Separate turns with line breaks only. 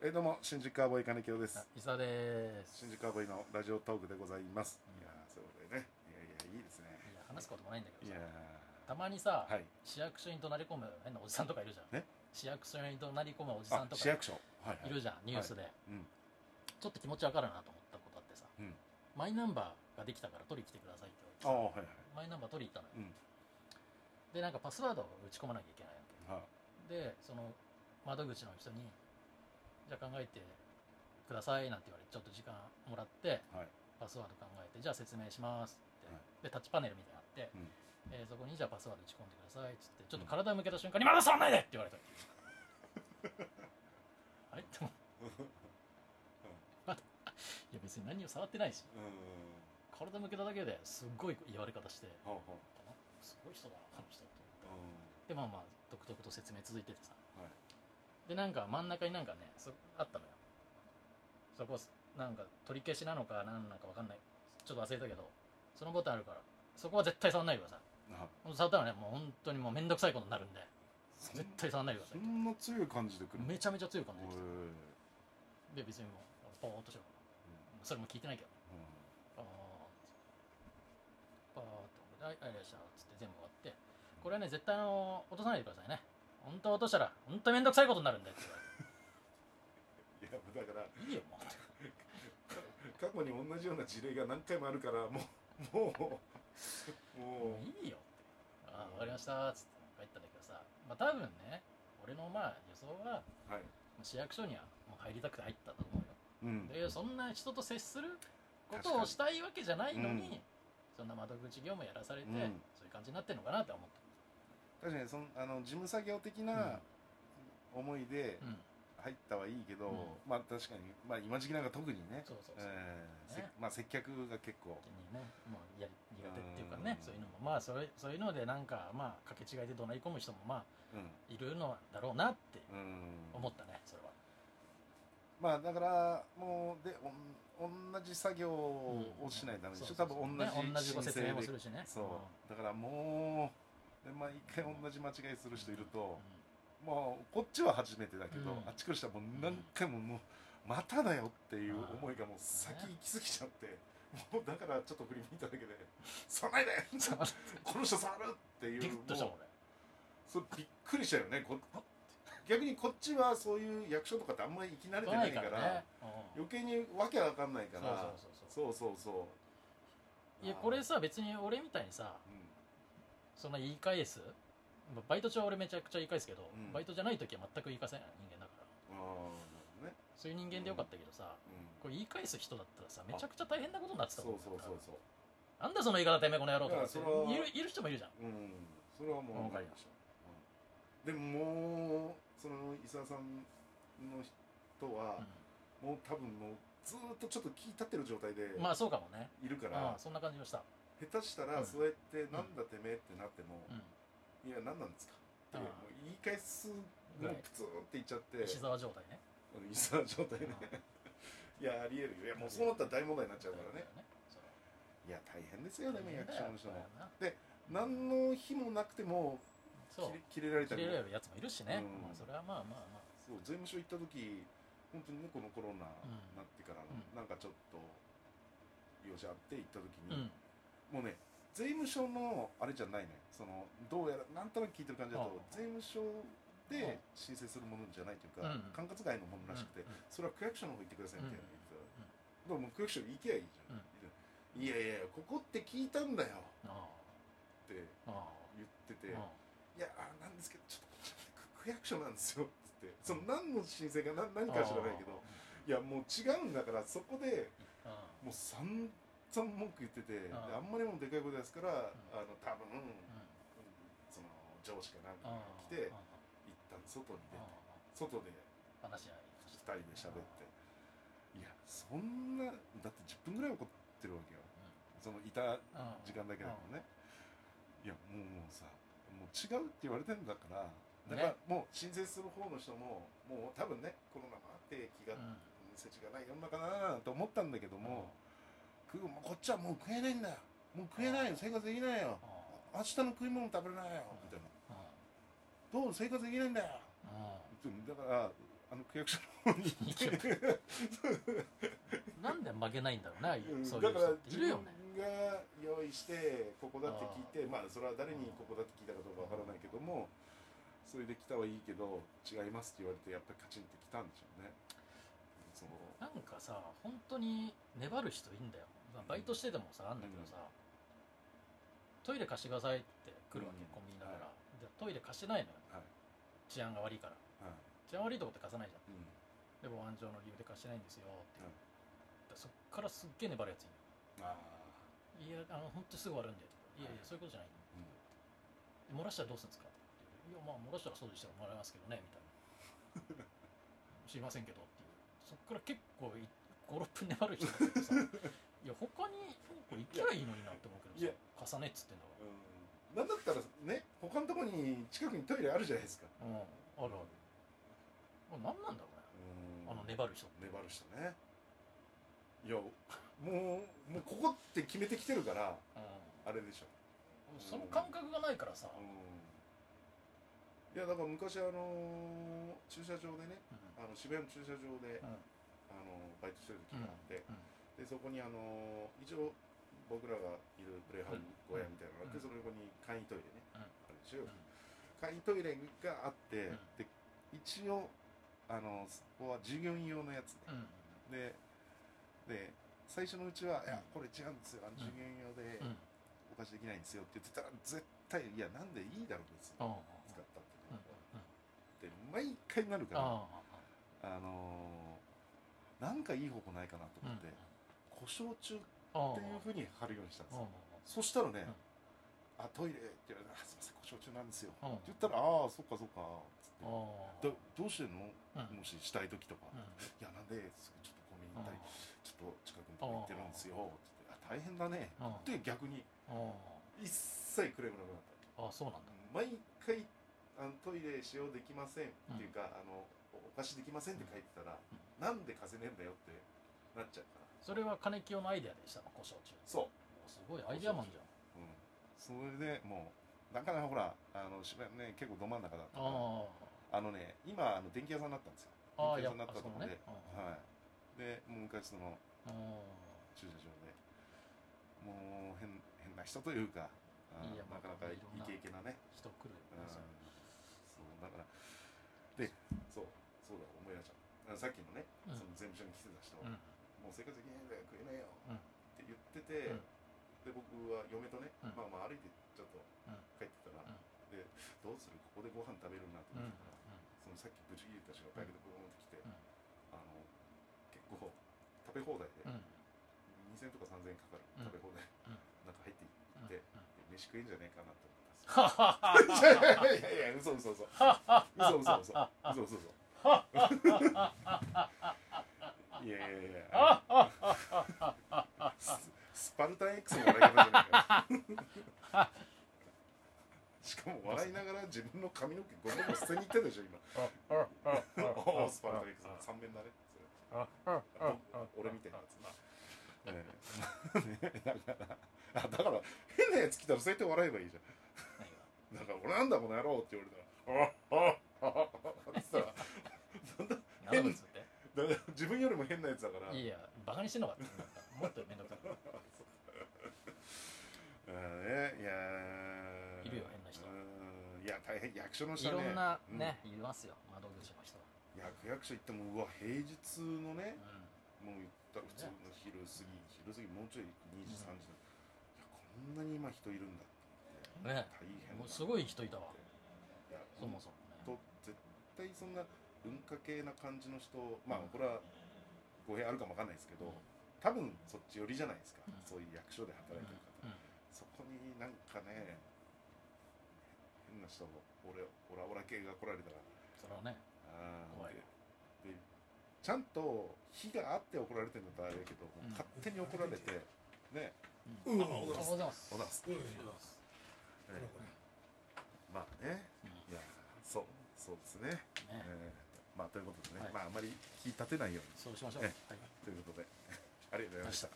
えーどうも新宿カーボーイ金城です。
伊沢です。
新宿カーボーイのラジオトークでございます、いやーそういうことでね。いやいやいいですね。
いや話すこともないんだけ
いや
どさたまにさ、
ーはい。
市役所に怒鳴り込む変なおじさんとかいるじゃん。
ね
市役所に怒鳴り込むおじさんとか
あ市役所。はいはい。
いるじゃんニュースで、
うん。
ちょっと気持ちわかるなと思ったことあってさ。
うん。
マイナンバーができたから取り来てくださいって
あ
言われて
あはいはい
さマイナンバー取り行ったのよ、
うん。
でなんかパスワードを打ち込まなきゃいけないわ
は
けでその窓口の人にじゃあ考えてくださいなんて言われてちょっと時間もらって
はい。
パスワード考えてじゃあ説明しますって、
はい。
でタッチパネルみたいなのあって、
うん。
えーそこにじゃあパスワード打ち込んでくださいっつってちょっと体を向けた瞬間に「まだ触んないで!」って言われた。あれ？って思うまだ いや別に何を触ってないし。
うん
体向けただけですっごい言われ方して
はあは
あすごい人だなこの人と思って。
あ
でまあまあ独特と説明続いててさ。
うんはい
でなんか真ん中になんかねそあったのよ。そこなんか取り消しなのか何なのか分かんない。ちょっと忘れたけどそのボタンあるから。そこは絶対触んないでください。
あ。
触ったらねもう本当にもうめんどくさいことになるんで。絶対触んないでください。
そんな強い感じで来る
めちゃめちゃ強い感じで来で別にもうポーっとしよう。それも聞いてないけど。パーッパーはいありがとうございました」つって全部終わって。これはね絶対あの落とさないでくださいね本当落としたら本当めんどくさいことになるんでって言われて。
いやだから
いいよもう。
過去に同じような事例が何回もあるからもうもうも
もういいよって。ああ分かりましたっつって帰ったんだけどさ。まあ多分ね俺のまあ予想は
うはい。
市役所にはもう入りたくて入ったと思うよ。
うん。
でそんな人と接することをしたいわけじゃないのに、
うん。
そんな窓口業務やらされて、
うん。
そういう感じになってるのかなって思っ
確かにそのあの事務作業的な思いで入ったはいいけど、
うん。
まあ確かに、まあ、今時期なんか特にね。まあ、接客が結構。
ねもうやり苦手っていうか
うん
ねそういうのも。まあそれそういうのでなんかまあ掛け違いで怒鳴り込む人もまあ
うん。
いるのだろうなって
うん。
思ったねそれは。
まあだからもうでおん同じ作業をしないとダメでしょ、多分同じ
ね同じご説明もす
申
るしね。
そう。だからもうで毎回同じ間違いする人いると、もうこっちは初めてだけど、
うん。
あっちからしたらもう何回ももうまただよっていう思いがもう先行き過ぎちゃって、もうだからちょっと振り向いただけで「触らないで! 」この人触るっていうそれびっくりしたよね。こ逆にこっちはそういう役所とかってあんまり生き慣れて
俺
ないから。
ね、
余計にわけわかんないから。
そうそうそう。
そうそうそう。
いやこれさ別に俺みたいにさ
うん
そんな言い返す？まあバイト中は俺めちゃくちゃ言い返すけど、
うん。
バイトじゃない時は全く言い返せない人間だから。
ああなるほどね、
そういう人間でよかったけどさ、
うん、
これ言い返す人だったらさめちゃくちゃ大変なことになってたと
そう
思
そうそうそう。
なんだその言い方てめえこの野郎とかって。
いやそれはい
るいる人もいるじゃん。
うん。それはもう
わかりました。
うん。でももうその伊沢さんの人は、もう多分もうずーっとちょっと気立ってる状態で
うんまあそうかもね。
いるか
あ
ら、
あそんな感じもした、
下手したら
うん。
そうやって「なんだてめえ」ってなっても
う「
いや何なんですか?」ってもう言い返すのをプツーって言っちゃって。
ん、石沢状態ね。
伊沢状態ね。いやありえるよ。いやもうそうなったら大問題になっちゃうからね。いや大変ですよでも役所の人も。
大変だよ
何の日もなくても切れ切れられたり。
切れられるやつもいるしね、
うん。
まあ、それはまあまあまあ。
そう税務署行った時本当にねこのコロナになってから、
うん。
なんかちょっと用事あって行った時
う
に、
ん。
もうね税務署のあれじゃないねそのどうやらなんとなく聞いてる感じだと、
うん
税務署で申請するものじゃないというか、
うん
管轄外のものらしくて、
うんうん。
それは区役所の方行ってくださいみたいな
うん。
言ってた、でももう区役所行けばいいじゃん、いやいやここって聞いたんだよ。
あ
って言ってて、
あ
いやあなんですけどちょっと区役所なんですよ。っつってその何の申請か何何かは知らないけどいやもう違うんだからそこで
あ
もう散々文句言っててで
あ
あんまりもでかい声ですから、あの多分、
うん。
その上司かなんか
あ
が来て一旦外に出て外で
話し合い。
2人で喋って。いやそんなだって10分ぐらい怒ってるわけよ。そのいた時間だけだもんね。いやもうもうさもう違うって言われてんだからだから
ね
もう申請する方の人ももう多分ねコロナもあって気が
うん。
世知がない世の中だなと思ったんだけども、食うもうこっちはもう食えないんだよ。もう食えないよ。生活できないよ。明日の食い物食べれないよ。みたいなどう生活できないんだよ。
あ
だからあの区役所の方に行って。
なんで負けないんだろうねああいう
うん。
そういう人って。いるよね。
が用意してここだって聞いてまあそれは誰にここだって聞いたかどうかわからないけどもそれで来たはいいけど違いますって言われてやっぱりカチンって来たんでしょうね。
なんかさ本当に粘る人いいんだよ、まあバイトしててもさあんだけどさ、トイレ貸してくださいって来るわけ、
うん。
コンビニだから、
は
でトイレ貸してないのよ。
はい。
治安が悪いから。
はい。
治安悪いとこって貸さないじゃん。
うん。
で防犯上の理由で貸してないんですよって、
はい
でそっからすっげえ粘るやついるいやあの本当にすぐ終わるんでいやいやそういうことじゃない。
うん。
漏らしたらどうするんですかいういやまあ漏らしたらそうでしたらもらいますけどねみたいな。知りませんけどっていう。そっから結構56分粘る人がいてさいや他にこれ行きゃいいのになって思うけどさ貸さねっつってんだか
うん。なんだったらね他のところに近くにトイレあるじゃないですか。
らうんあるある。あ何なんだろうね。
うん。
あの粘る人
粘る人ね。いやもうもうここって決めてきてるから
う
あれでしょ。
んその感覚がないからさ、
うん。いやだから昔あの駐車場でね
うん。
あの渋谷の駐車場で、
うん。
あのバイトしてる時があって、
うん
でそこにあの一応僕らがいるプレイハウス小屋みたいなのがあって、
うん。
その横に簡易トイレね、
うん。
あるでしょ、
うん。
簡易トイレがあって、
うん。
で一応あのそこは従業員用のやつね、
うん。
でで最初のうちは「いや
うん。
これ違うんですよ。あの従業員用で
うん。
お貸しできないんですよ」って言ってたら絶対「いやなんでいいだろう別に
あ
使ったって
うん
って毎回なるから
あ
あのーなんかいい方法ないかなと思って、故障中って
あ
いうふうに貼るようにしたんですそしたらね
うん「
あトイレ」って言われてあ「すいません故障中なんですよ」
うん。
って言ったら「ああそっかそっか」つってどどうしてんの？
うん。
もししたい時とか。
うん
いやなんで？すぐちょっとコンビニ行ったり
あ
ちょっと近くのとこ行ってるんですよつってあ大変だね
あ
で逆に
あ
一切クレームなくなった。
ああそうなんだ。
毎回あのトイレ使用できませんっていうか、あのおお貸しできませんって書いてたら、なんで貸せねえんだよってなっちゃうから
それは金清のアイデアでしたの故障中。
そう。
すごいアイデアマンじゃん。
う。ん、それでもうなかなかほらあの渋谷ね結構ど真ん中だったから。
あ
あ。のね今あの電気屋さんになったんですよ。
あああ
電気屋さんになったところで、
やっぱそのね。
はい。でもう昔その
あ
駐車場でもう変変な人というかあ
いや
なかなかイ
いろんな
ケイケなね、
人来るよ
うん、
ねそれ
そうだからでそうそうだ思い出した。さっきのね、
うん。
その税務署に来てた人、
うん
もう生活できないんだよ食えないよ、
うん。
って言ってて、
うん。
で僕は嫁とね、
うん。
まあまあ歩いてちょっと
うん。
帰ってたら、
うん。
でどうする？ここでご飯食べるなと
うん
思ってたら、そのさっきブチ切れた人がバイクでブーンって来て、
うん。
あの結構食べ放題で、
うん。うん
2000円とか3000円かかる
うん。
食べ放題、
うん。
なんか入ってい
うん
って、
うん。
飯食えんじゃねえかなって思ったんですよ。
い
やいやいや嘘嘘嘘。嘘嘘嘘。嘘
は
嘘嘘嘘 いやいやいや。ススパルタン X の笑い方じゃないかしかも笑いながら自分の髪の毛ゴムゴム捨てに行ってたでしょ今。おおスパルタン X 三面だね俺みたいなやつなねえだからあだから変なやつ来たらそうやって笑えばいいじゃんだから俺なんだこの野郎って言われたら「ああああ」って言ったら
何だっつって
だから自分よりも変なやつだから。
いやバカにしてんのかって。なんかもっと面倒くさい。
うんねいやー。
いるよ変な人。
うん。いや大変役所の
い
人はね
ろんな
うん。
ねいますよ。窓口の人。は
役役所行ってもうわ平日のね
う
もう言ったら普通の昼過ぎ昼過ぎもうちょい2時3時の。いやこんなに今人いるんだって。
ね。
大変だ
もうすごい人いたわ。
いや
そもそもね。
と絶対そんな文化系な感じの人まあこれは語弊あるかもわかんないですけど多分そっち寄りじゃないですか、
うん。
そういう役所で働いてる方、
うん。
そこになんかね変な人オレオラオラ系が来られたら。
それはね怖い。
ででちゃんと火があって怒られてるんだったらあれだけど、
ん。
勝手に怒られてね。
うん。
うん。
あおはようございます。
おはようございます。
おはようございま
あね。
うん。
いやそうそうですね、
ね。
ええまあということでね、
はい。
まああまり気立てないように。
そうしましょう。
え
はい。
ということで
ありがとうございました